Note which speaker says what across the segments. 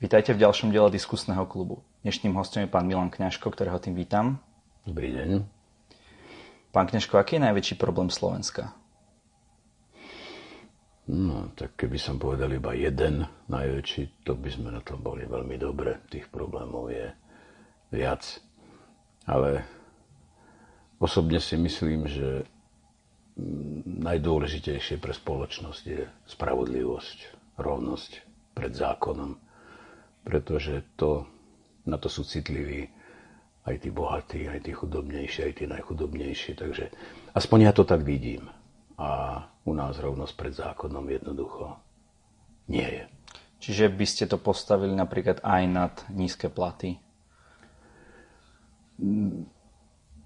Speaker 1: Vítajte v ďalšom diele diskusného klubu. Dnešným hostom je pán Milan Kňažko, ktorého tým vítam.
Speaker 2: Dobrý deň.
Speaker 1: Pán Kňažko, aký je najväčší problém Slovenska?
Speaker 2: No, tak keby som povedal iba jeden najväčší, to by sme na tom boli veľmi dobre. Tých problémov je viac. Ale osobne si myslím, že najdôležitejšie pre spoločnosť je spravodlivosť, rovnosť pred zákonom pretože to, na to sú citliví aj tí bohatí, aj tí chudobnejší, aj tí najchudobnejší. Takže aspoň ja to tak vidím. A u nás rovnosť pred zákonom jednoducho nie je.
Speaker 1: Čiže by ste to postavili napríklad aj nad nízke platy?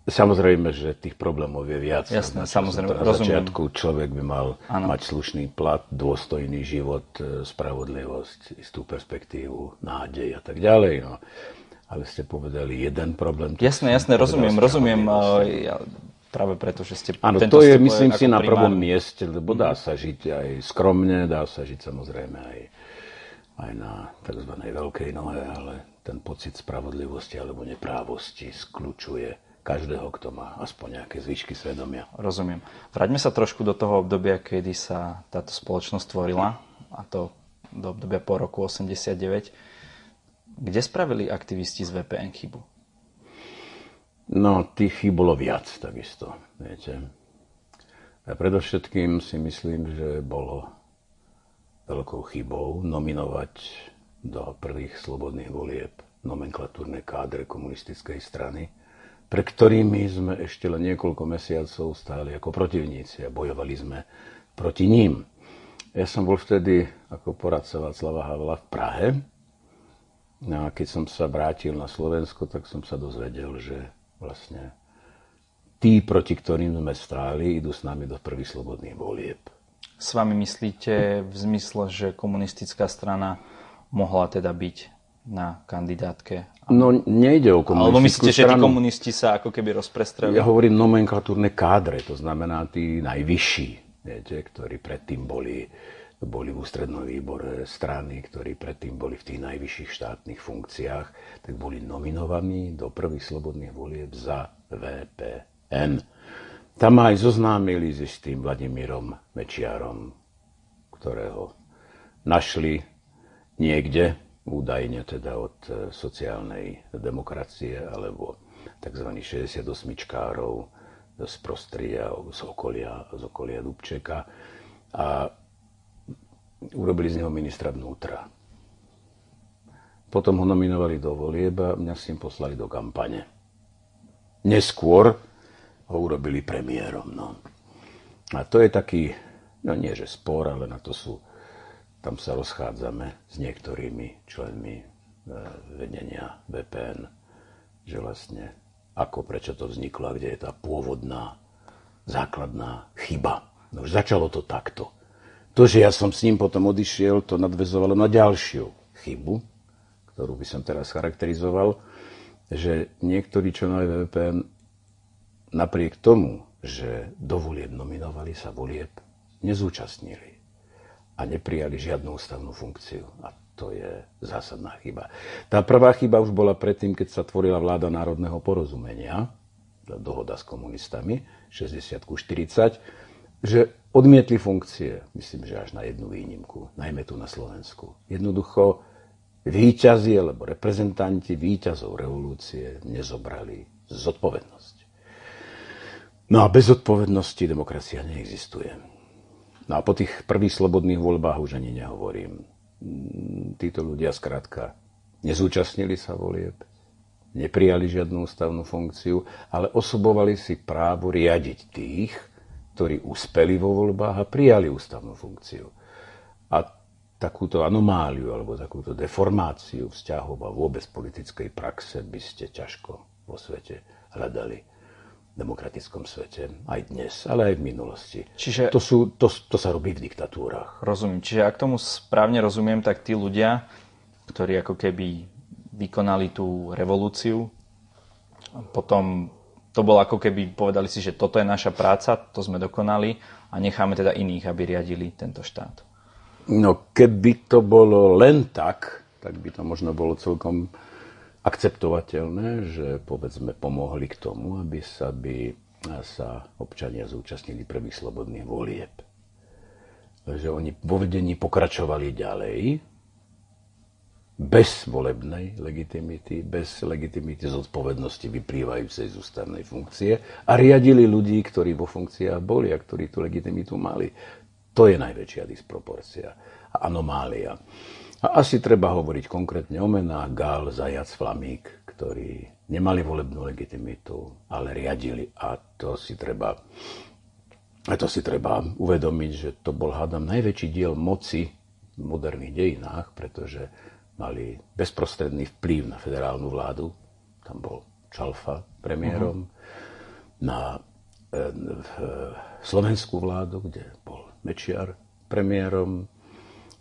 Speaker 2: Samozrejme, že tých problémov je viac.
Speaker 1: Jasné, samozrejme,
Speaker 2: na rozumiem. začiatku človek by mal ano. mať slušný plat, dôstojný život, e, spravodlivosť, istú perspektívu, nádej a tak ďalej. No. Ale ste povedali jeden problém.
Speaker 1: Jasné, jasné, rozumiem, rozumiem. Ja, práve preto, že ste...
Speaker 2: Áno, to je, myslím si, na prvom mieste, lebo dá sa žiť aj skromne, dá sa žiť samozrejme aj, aj na tzv. veľkej nohe, ale ten pocit spravodlivosti alebo neprávosti skľúčuje každého, kto má aspoň nejaké zvyšky svedomia.
Speaker 1: Rozumiem. Vráťme sa trošku do toho obdobia, kedy sa táto spoločnosť tvorila, a to do obdobia po roku 89. Kde spravili aktivisti z VPN chybu?
Speaker 2: No, tých chyb bolo viac, takisto, viete. A predovšetkým si myslím, že bolo veľkou chybou nominovať do prvých slobodných volieb nomenklatúrne kádre komunistickej strany, pre ktorými sme ešte len niekoľko mesiacov stáli ako protivníci a bojovali sme proti ním. Ja som bol vtedy ako poradca Václava Havla v Prahe. No a keď som sa vrátil na Slovensko, tak som sa dozvedel, že vlastne tí, proti ktorým sme stáli, idú s nami do prvých slobodných volieb.
Speaker 1: S vami myslíte v zmysle, že komunistická strana mohla teda byť na kandidátke.
Speaker 2: No nejde o komunistickú Alebo
Speaker 1: myslíte,
Speaker 2: stranu.
Speaker 1: že tí komunisti sa ako keby rozprestreli?
Speaker 2: Ja hovorím nomenklatúrne kádre, to znamená tí najvyšší, viete, ktorí predtým boli, boli v ústrednom výbore strany, ktorí predtým boli v tých najvyšších štátnych funkciách, tak boli nominovaní do prvých slobodných volieb za VPN. Tam aj zoznámili s tým Vladimírom Mečiarom, ktorého našli niekde údajne teda od e, sociálnej demokracie alebo tzv. 68-čkárov z prostria, z okolia, z okolia Dubčeka a urobili z neho ministra vnútra. Potom ho nominovali do volieb a mňa s ním poslali do kampane. Neskôr ho urobili premiérom. No. A to je taký, no nie že spor, ale na to sú tam sa rozchádzame s niektorými členmi e, vedenia VPN, že vlastne ako, prečo to vzniklo a kde je tá pôvodná základná chyba. No už začalo to takto. To, že ja som s ním potom odišiel, to nadvezovalo na ďalšiu chybu, ktorú by som teraz charakterizoval, že niektorí členovia VPN napriek tomu, že do volieb nominovali sa volieb, nezúčastnili a neprijali žiadnu ústavnú funkciu. A to je zásadná chyba. Tá prvá chyba už bola predtým, keď sa tvorila vláda národného porozumenia, dohoda s komunistami, 60 40, že odmietli funkcie, myslím, že až na jednu výnimku, najmä tu na Slovensku. Jednoducho výťazí alebo reprezentanti výťazov revolúcie nezobrali zodpovednosť. No a bez zodpovednosti demokracia neexistuje. No a po tých prvých slobodných voľbách už ani nehovorím. Títo ľudia skrátka nezúčastnili sa volieb, neprijali žiadnu ústavnú funkciu, ale osobovali si právo riadiť tých, ktorí uspeli vo voľbách a prijali ústavnú funkciu. A takúto anomáliu alebo takúto deformáciu vzťahov a vôbec politickej praxe by ste ťažko vo svete hľadali demokratickom svete, aj dnes, ale aj v minulosti. Čiže, to, sú, to, to sa robí v diktatúrach.
Speaker 1: Rozumiem. Čiže ak tomu správne rozumiem, tak tí ľudia, ktorí ako keby vykonali tú revolúciu, potom to bolo ako keby povedali si, že toto je naša práca, to sme dokonali a necháme teda iných, aby riadili tento štát.
Speaker 2: No keby to bolo len tak, tak by to možno bolo celkom akceptovateľné, že povedzme pomohli k tomu, aby sa, by sa občania zúčastnili prvých slobodných volieb. Že oni vo vedení pokračovali ďalej, bez volebnej legitimity, bez legitimity zodpovednosti vyplývajúcej z ústavnej funkcie a riadili ľudí, ktorí vo funkciách boli a ktorí tú legitimitu mali. To je najväčšia disproporcia a anomália. A asi treba hovoriť konkrétne o menách Gál, Zajac, Flamík, ktorí nemali volebnú legitimitu, ale riadili. A to si treba, a to si treba uvedomiť, že to bol, hádam, najväčší diel moci v moderných dejinách, pretože mali bezprostredný vplyv na federálnu vládu. Tam bol Čalfa premiérom. Uh-huh. Na e, e, slovenskú vládu, kde bol Mečiar premiérom.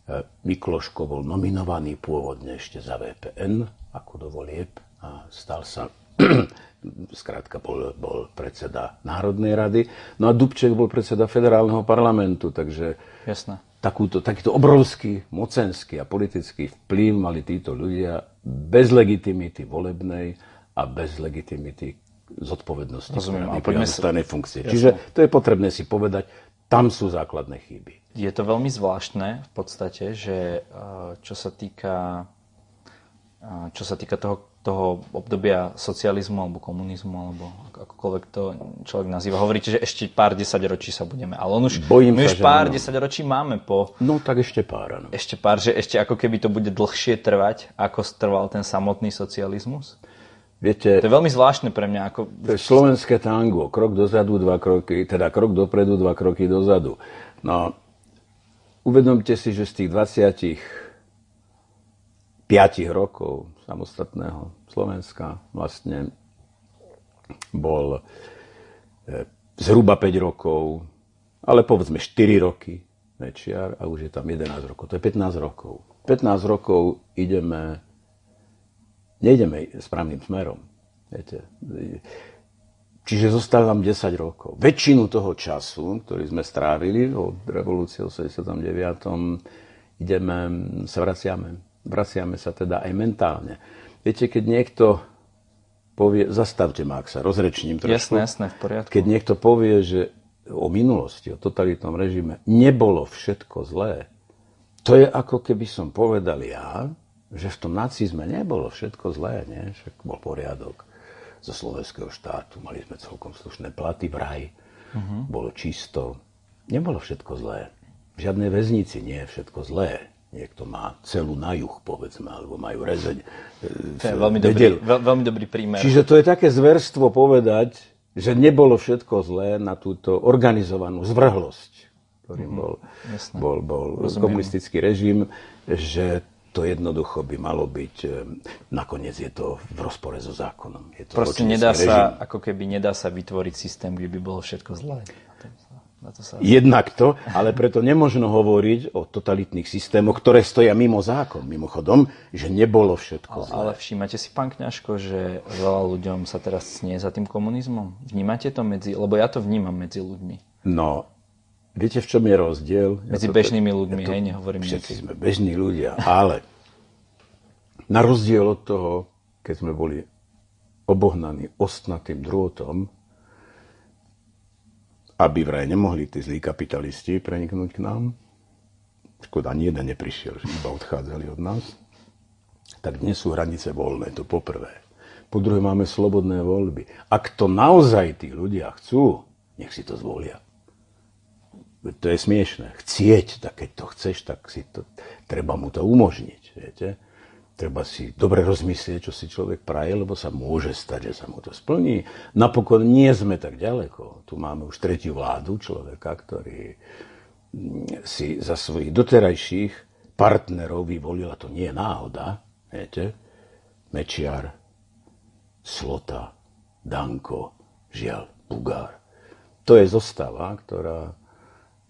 Speaker 2: E, Mikloško bol nominovaný pôvodne ešte za VPN ako do volieb a stal sa skrátka bol, bol predseda Národnej rady. No a Dubček bol predseda federálneho parlamentu, takže
Speaker 1: Jasné
Speaker 2: takúto, takýto obrovský mocenský a politický vplyv mali títo ľudia bez legitimity volebnej a bez legitimity zodpovednosti,
Speaker 1: Rozumiem,
Speaker 2: ktorá poďme sa... funkcie.
Speaker 1: Jasne.
Speaker 2: Čiže to je potrebné si povedať, tam sú základné chyby.
Speaker 1: Je to veľmi zvláštne v podstate, že eh, čo sa týka, eh, čo sa týka toho toho obdobia socializmu alebo komunizmu, alebo akokoľvek to človek nazýva. Hovoríte, že ešte pár desaťročí sa budeme, ale on už, Bojím my sa, už pár no. desaťročí máme po...
Speaker 2: No tak ešte pár, ano.
Speaker 1: Ešte pár, že ešte ako keby to bude dlhšie trvať, ako trval ten samotný socializmus? Viete, to je veľmi zvláštne pre mňa. Ako...
Speaker 2: To je slovenské tango. Krok dozadu, dva kroky, teda krok dopredu, dva kroky dozadu. No, uvedomte si, že z tých 25 rokov samostatného Slovenska vlastne bol e, zhruba 5 rokov, ale povedzme 4 roky Mečiar a už je tam 11 rokov. To je 15 rokov. 15 rokov ideme, nejdeme správnym smerom. Viete. Čiže zostal nám 10 rokov. Väčšinu toho času, ktorý sme strávili od revolúcie 89. ideme, sa vraciame vraciame sa teda aj mentálne. Viete, keď niekto povie, zastavte ma, ak sa rozrečním trošku.
Speaker 1: Jasné, jasné, v poriadku.
Speaker 2: Keď niekto povie, že o minulosti, o totalitnom režime nebolo všetko zlé, to je ako keby som povedal ja, že v tom nacizme nebolo všetko zlé, nie? však bol poriadok zo slovenského štátu, mali sme celkom slušné platy v raj, uh-huh. bolo čisto, nebolo všetko zlé. V žiadnej väznici nie je všetko zlé niekto má celú na juh, povedzme, alebo majú rezeň.
Speaker 1: E, to je veľmi dobrý, veľ, veľmi dobrý prímer.
Speaker 2: Čiže to je také zverstvo povedať, že nebolo všetko zlé na túto organizovanú zvrhlosť, ktorým mhm, bol, mm, bol, bol komunistický režim, že to jednoducho by malo byť, e, nakoniec je to v rozpore so zákonom. Je to
Speaker 1: Proste nedá režim. sa, ako keby nedá sa vytvoriť systém, kde by bolo všetko zlé.
Speaker 2: To sa... Jednak to, ale preto nemožno hovoriť o totalitných systémoch, ktoré stoja mimo zákon, mimochodom, že nebolo všetko
Speaker 1: ale, zlé. Ale všímate si, pán Kňažko, že veľa ľuďom sa teraz snie za tým komunizmom? Vnímate to medzi, lebo ja to vnímam medzi ľuďmi.
Speaker 2: No, viete, v čom je rozdiel?
Speaker 1: Medzi ja to, bežnými ľuďmi, ja to, hej, nehovorím
Speaker 2: Všetci nejaký. sme bežní ľudia, ale na rozdiel od toho, keď sme boli obohnaní ostnatým drôtom, aby vraj nemohli tí zlí kapitalisti preniknúť k nám. Škoda, ani jeden neprišiel, že iba odchádzali od nás. Tak dnes sú hranice voľné, to poprvé. Po druhé máme slobodné voľby. Ak to naozaj tí ľudia chcú, nech si to zvolia. To je smiešné. Chcieť, tak keď to chceš, tak si to, treba mu to umožniť. Viete? treba si dobre rozmyslieť, čo si človek praje, lebo sa môže stať, že sa mu to splní. Napokon nie sme tak ďaleko. Tu máme už tretiu vládu človeka, ktorý mm, si za svojich doterajších partnerov vyvolil, a to nie je náhoda, viete, Mečiar, Slota, Danko, žiaľ, Bugár. To je zostava, ktorá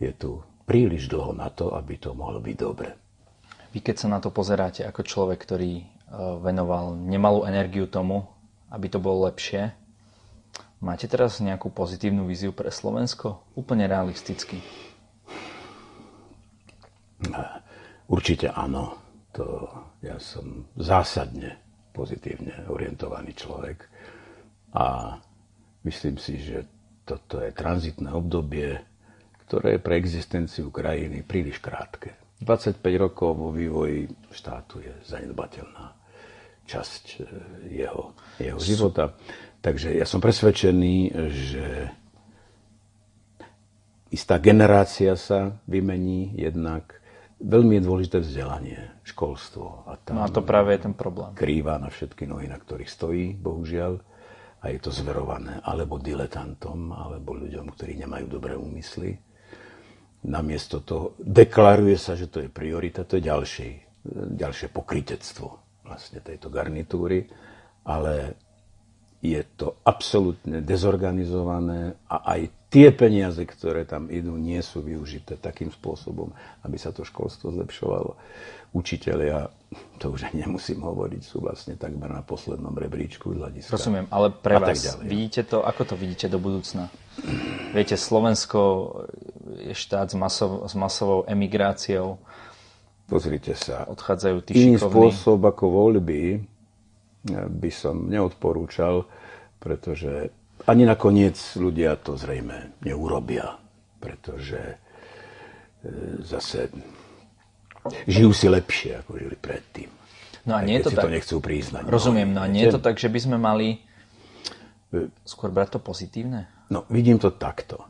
Speaker 2: je tu príliš dlho na to, aby to mohlo byť dobre.
Speaker 1: Vy keď sa na to pozeráte ako človek, ktorý e, venoval nemalú energiu tomu, aby to bolo lepšie, máte teraz nejakú pozitívnu víziu pre Slovensko? Úplne realisticky.
Speaker 2: Určite áno. to ja som zásadne pozitívne orientovaný človek a myslím si, že toto je tranzitné obdobie, ktoré je pre existenciu krajiny príliš krátke. 25 rokov vo vývoji štátu je zanedbateľná časť e, jeho, jeho života. Takže ja som presvedčený, že istá generácia sa vymení jednak. Veľmi je dôležité vzdelanie, školstvo.
Speaker 1: A, tam no a to práve je ten problém.
Speaker 2: Krýva na všetky nohy, na ktorých stojí, bohužiaľ. A je to zverované alebo diletantom, alebo ľuďom, ktorí nemajú dobré úmysly. Namiesto toho deklaruje sa, že to je priorita, to je ďalšie, ďalšie pokrytectvo vlastne tejto garnitúry, ale je to absolútne dezorganizované a aj tie peniaze, ktoré tam idú, nie sú využité takým spôsobom, aby sa to školstvo zlepšovalo. Učiteľia, to už aj nemusím hovoriť, sú vlastne takmer na poslednom rebríčku z hľadiska.
Speaker 1: Rozumiem, ale pre vás, vidíte to, ako to vidíte do budúcna? Viete, Slovensko je štát s, masov, s masovou emigráciou.
Speaker 2: Pozrite sa.
Speaker 1: Odchádzajú tí
Speaker 2: Iný šikovní. spôsob ako voľby by som neodporúčal, pretože ani nakoniec ľudia to zrejme neurobia, pretože e, zase žijú si lepšie, ako žili predtým.
Speaker 1: No a nie je to
Speaker 2: si
Speaker 1: tak.
Speaker 2: to nechcú priznať.
Speaker 1: Rozumiem, no a nie je to tak, že by sme mali e, skôr brať to pozitívne?
Speaker 2: No, vidím to takto.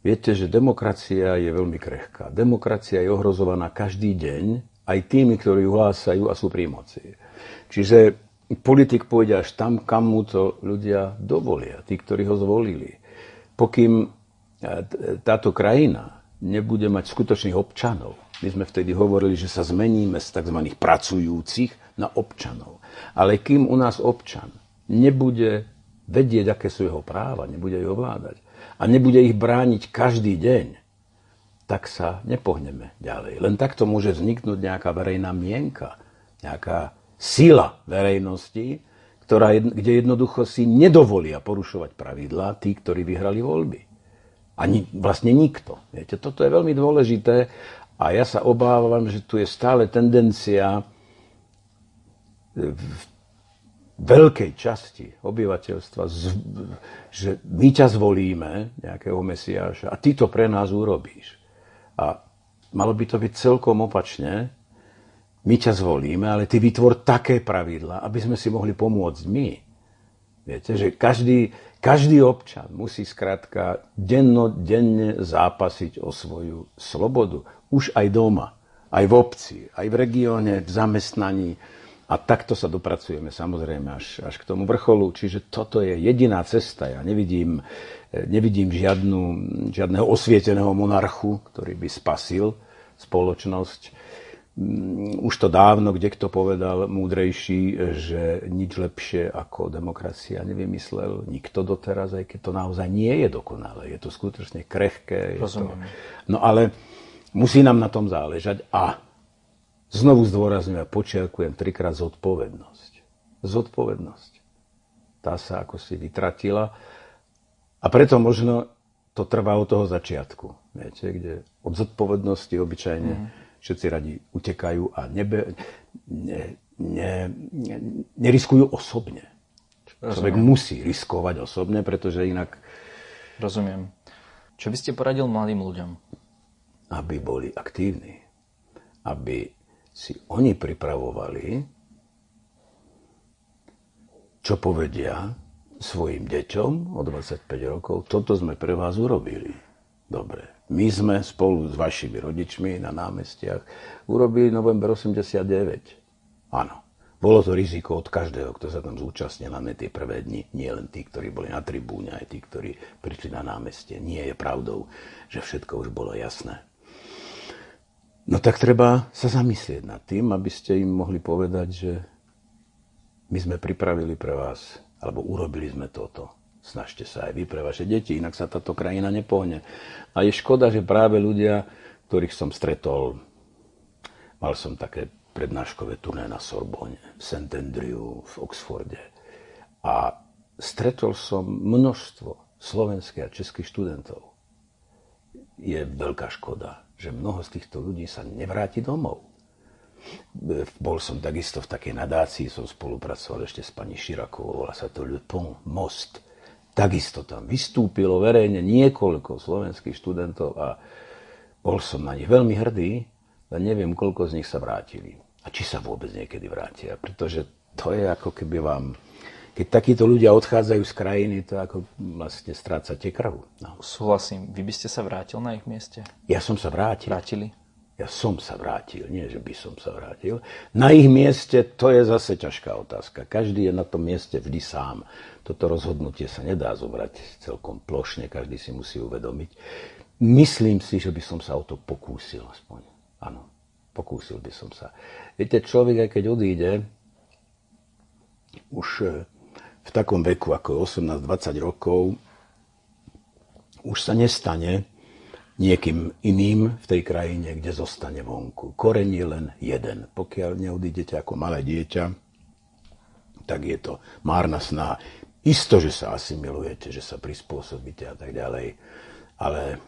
Speaker 2: Viete, že demokracia je veľmi krehká. Demokracia je ohrozovaná každý deň aj tými, ktorí ju hlásajú a sú pri moci. Čiže politik pôjde až tam, kam mu to ľudia dovolia, tí, ktorí ho zvolili. Pokým e, táto krajina nebude mať skutočných občanov, my sme vtedy hovorili, že sa zmeníme z tzv. pracujúcich na občanov. Ale kým u nás občan nebude vedieť, aké sú jeho práva, nebude ich ovládať a nebude ich brániť každý deň, tak sa nepohneme ďalej. Len takto môže vzniknúť nejaká verejná mienka, nejaká sila verejnosti, ktorá, kde jednoducho si nedovolia porušovať pravidlá tí, ktorí vyhrali voľby. Ani vlastne nikto. Viete, toto je veľmi dôležité a ja sa obávam, že tu je stále tendencia v veľkej časti obyvateľstva, že my ťa zvolíme, nejakého mesiáša, a ty to pre nás urobíš. A malo by to byť celkom opačne, my ťa zvolíme, ale ty vytvor také pravidla, aby sme si mohli pomôcť my. Viete, že každý, každý občan musí skrátka dennodenne zápasiť o svoju slobodu. Už aj doma, aj v obci, aj v regióne, v zamestnaní. A takto sa dopracujeme samozrejme až, až k tomu vrcholu. Čiže toto je jediná cesta. Ja nevidím, nevidím žiadnu, žiadneho osvieteného monarchu, ktorý by spasil spoločnosť Mm, už to dávno kde kto povedal múdrejší, že nič lepšie ako demokracia nevymyslel nikto doteraz, aj keď to naozaj nie je dokonalé. Je to skutočne krehké. Je to... No ale musí nám na tom záležať a znovu zdôrazňujem a počiarkujem trikrát zodpovednosť. Zodpovednosť. Tá sa ako si vytratila a preto možno to trvá od toho začiatku. Viete, kde od zodpovednosti obyčajne mm všetci radi utekajú a nebe, ne, ne, ne, neriskujú osobne. Rozumiem. Človek musí riskovať osobne, pretože inak...
Speaker 1: Rozumiem. Čo by ste poradil mladým ľuďom?
Speaker 2: Aby boli aktívni. Aby si oni pripravovali, čo povedia svojim deťom o 25 rokov. Toto sme pre vás urobili. Dobre. My sme spolu s vašimi rodičmi na námestiach urobili november 89. Áno. Bolo to riziko od každého, kto sa tam zúčastnil na tie prvé dni. Nie len tí, ktorí boli na tribúne, aj tí, ktorí prišli na námestie. Nie je pravdou, že všetko už bolo jasné. No tak treba sa zamyslieť nad tým, aby ste im mohli povedať, že my sme pripravili pre vás, alebo urobili sme toto. Snažte sa aj vy pre vaše deti, inak sa táto krajina nepohne. A je škoda, že práve ľudia, ktorých som stretol, mal som také prednáškové turné na Sorbonne, v St. Andrew, v Oxforde. A stretol som množstvo slovenských a českých študentov. Je veľká škoda, že mnoho z týchto ľudí sa nevráti domov. Bol som takisto v takej nadácii, som spolupracoval ešte s pani Širakovou, volá sa to Le Pont, Most. Takisto tam vystúpilo verejne niekoľko slovenských študentov a bol som na nich veľmi hrdý, len neviem, koľko z nich sa vrátili. A či sa vôbec niekedy vrátia, pretože to je ako keby vám keď takíto ľudia odchádzajú z krajiny, to ako vlastne strácate krvu. No.
Speaker 1: Súhlasím. Vy by ste sa vrátil na ich mieste?
Speaker 2: Ja som sa vrátil.
Speaker 1: Vrátili?
Speaker 2: Ja som sa vrátil, nie že by som sa vrátil. Na ich mieste to je zase ťažká otázka. Každý je na tom mieste vždy sám. Toto rozhodnutie sa nedá zobrať celkom plošne, každý si musí uvedomiť. Myslím si, že by som sa o to pokúsil aspoň. Áno, pokúsil by som sa. Viete, človek, aj keď odíde, už eh, v takom veku ako 18-20 rokov už sa nestane niekým iným v tej krajine, kde zostane vonku. Koreň je len jeden. Pokiaľ neodídete ako malé dieťa, tak je to márna snaha. Isto, že sa asimilujete, že sa prispôsobíte a tak ďalej. Ale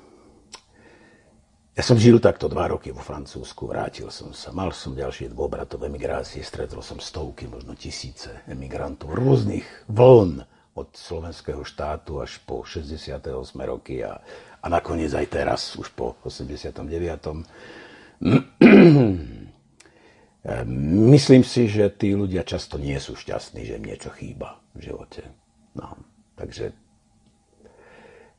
Speaker 2: ja som žil takto dva roky vo Francúzsku, vrátil som sa, mal som ďalšie dôbratov emigrácie, stretol som stovky, možno tisíce emigrantov rôznych vln od slovenského štátu až po 68. roky a, a nakoniec aj teraz, už po 89. Myslím si, že tí ľudia často nie sú šťastní, že im niečo chýba v živote. No, takže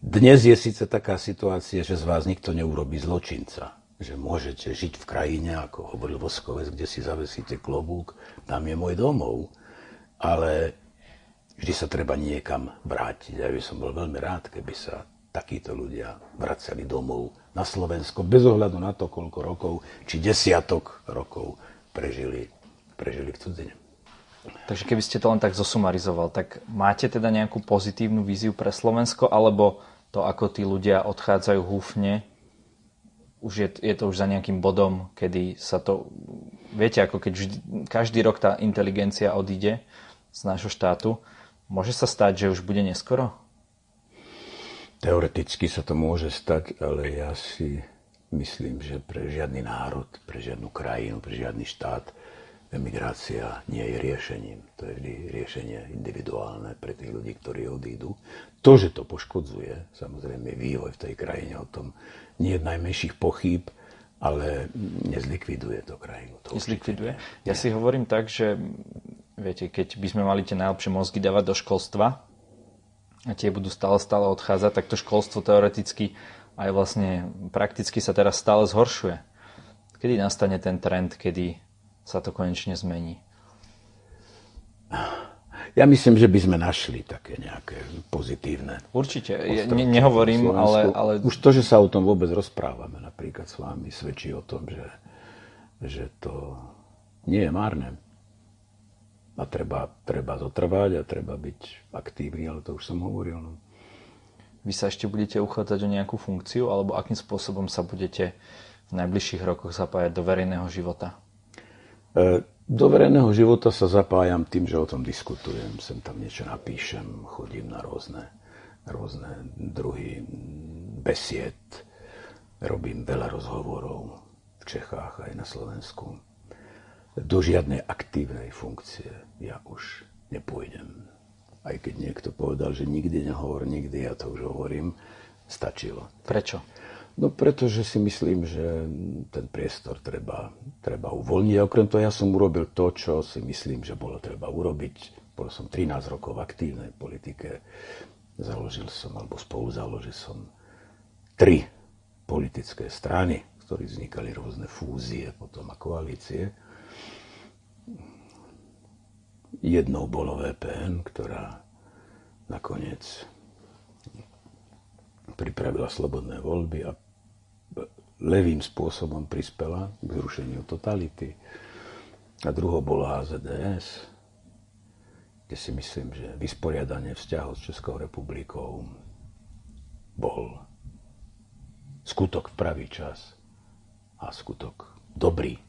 Speaker 2: dnes je síce taká situácia, že z vás nikto neurobi zločinca. Že môžete žiť v krajine, ako hovoril Voskovec, kde si zavesíte klobúk, tam je môj domov. Ale vždy sa treba niekam vrátiť. Ja by som bol veľmi rád, keby sa takíto ľudia vracali domov na Slovensko, bez ohľadu na to, koľko rokov, či desiatok rokov prežili, prežili v cudzine.
Speaker 1: Takže keby ste to len tak zosumarizoval, tak máte teda nejakú pozitívnu víziu pre Slovensko, alebo to, ako tí ľudia odchádzajú húfne, už je, je to už za nejakým bodom, kedy sa to... Viete, ako keď vždy, každý rok tá inteligencia odíde z nášho štátu, môže sa stať, že už bude neskoro?
Speaker 2: Teoreticky sa to môže stať, ale ja si myslím, že pre žiadny národ, pre žiadnu krajinu, pre žiadny štát emigrácia nie je riešením. To je vždy riešenie individuálne pre tých ľudí, ktorí odídu. To, že to poškodzuje, samozrejme vývoj v tej krajine, o tom nie je najmenších pochýb, ale nezlikviduje to krajinu. To
Speaker 1: nezlikviduje? Ja si hovorím tak, že viete, keď by sme mali tie najlepšie mozgy dávať do školstva a tie budú stále, stále odchádzať, tak to školstvo teoreticky aj vlastne prakticky sa teraz stále zhoršuje. Kedy nastane ten trend, kedy sa to konečne zmení?
Speaker 2: Ja myslím, že by sme našli také nejaké pozitívne.
Speaker 1: Určite. Ja ne, nehovorím, ale, ale...
Speaker 2: Už to, že sa o tom vôbec rozprávame napríklad s vami, svedčí o tom, že, že to nie je márne. A treba, treba zotrvať a treba byť aktívny, ale to už som hovoril. No.
Speaker 1: Vy sa ešte budete uchádzať o nejakú funkciu, alebo akým spôsobom sa budete v najbližších rokoch zapájať do verejného života?
Speaker 2: E, do verejného života sa zapájam tým, že o tom diskutujem, sem tam niečo napíšem, chodím na rôzne, rôzne druhy besied, robím veľa rozhovorov v Čechách aj na Slovensku. Do žiadnej aktívnej funkcie ja už nepôjdem. Aj keď niekto povedal, že nikdy nehovor, nikdy, ja to už hovorím, stačilo.
Speaker 1: Prečo?
Speaker 2: No pretože si myslím, že ten priestor treba, treba uvoľniť. Okrem toho ja som urobil to, čo si myslím, že bolo treba urobiť. Bol som 13 rokov v aktívnej politike. Založil som, alebo spolu založil som tri politické strany, z ktorých vznikali rôzne fúzie, potom a koalície. Jednou bolo VPN, ktorá nakoniec pripravila slobodné voľby a levým spôsobom prispela k zrušeniu totality. A druhou bolo HZDS, kde si myslím, že vysporiadanie vzťahov s Českou republikou bol skutok v pravý čas a skutok dobrý.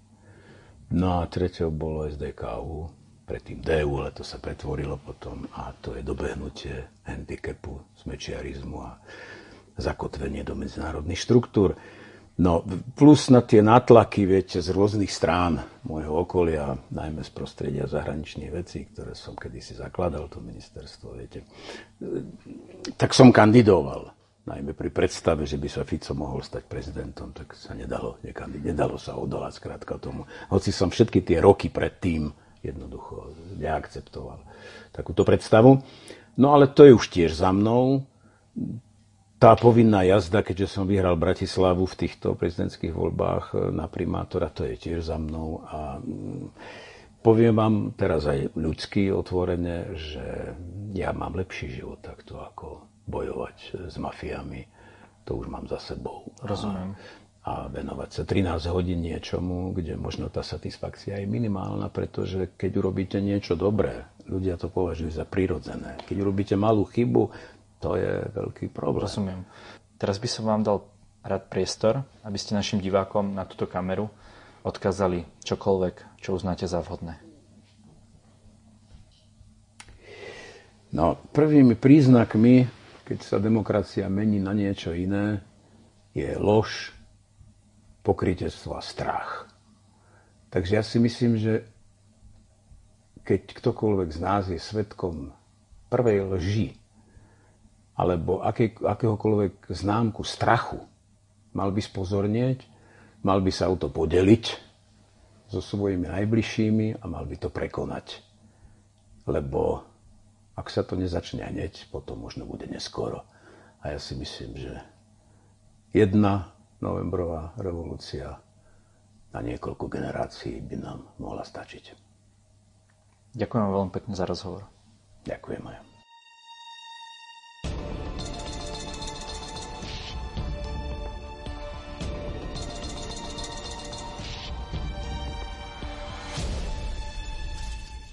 Speaker 2: No a treťou bolo SDKU, predtým DU, ale to sa pretvorilo potom a to je dobehnutie handicapu, smečiarizmu a zakotvenie do medzinárodných štruktúr. No, plus na tie nátlaky, viete, z rôznych strán môjho okolia, najmä z prostredia zahraničných vecí, ktoré som kedysi zakladal, to ministerstvo, viete, tak som kandidoval. Najmä pri predstave, že by sa Fico mohol stať prezidentom, tak sa nedalo, nedalo sa odolať skrátka tomu. Hoci som všetky tie roky predtým jednoducho neakceptoval takúto predstavu. No ale to je už tiež za mnou tá povinná jazda, keďže som vyhral Bratislavu v týchto prezidentských voľbách e, na primátora, to je tiež za mnou. A mm, poviem vám teraz aj ľudský otvorene, že ja mám lepší život takto, ako bojovať s mafiami. To už mám za sebou.
Speaker 1: Rozumiem.
Speaker 2: A, a venovať sa 13 hodín niečomu, kde možno tá satisfakcia je minimálna, pretože keď urobíte niečo dobré, ľudia to považujú za prirodzené. Keď urobíte malú chybu, to je veľký problém.
Speaker 1: Rozumiem. Teraz by som vám dal rád priestor, aby ste našim divákom na túto kameru odkázali čokoľvek, čo uznáte za vhodné.
Speaker 2: No, prvými príznakmi, keď sa demokracia mení na niečo iné, je lož, pokrytectvo a strach. Takže ja si myslím, že keď ktokoľvek z nás je svetkom prvej lži, alebo aké, akéhokoľvek známku strachu, mal by spozornieť, mal by sa o to podeliť so svojimi najbližšími a mal by to prekonať. Lebo ak sa to nezačne hneď, potom možno bude neskoro. A ja si myslím, že jedna novembrová revolúcia na niekoľko generácií by nám mohla stačiť.
Speaker 1: Ďakujem veľmi pekne za rozhovor.
Speaker 2: Ďakujem aj.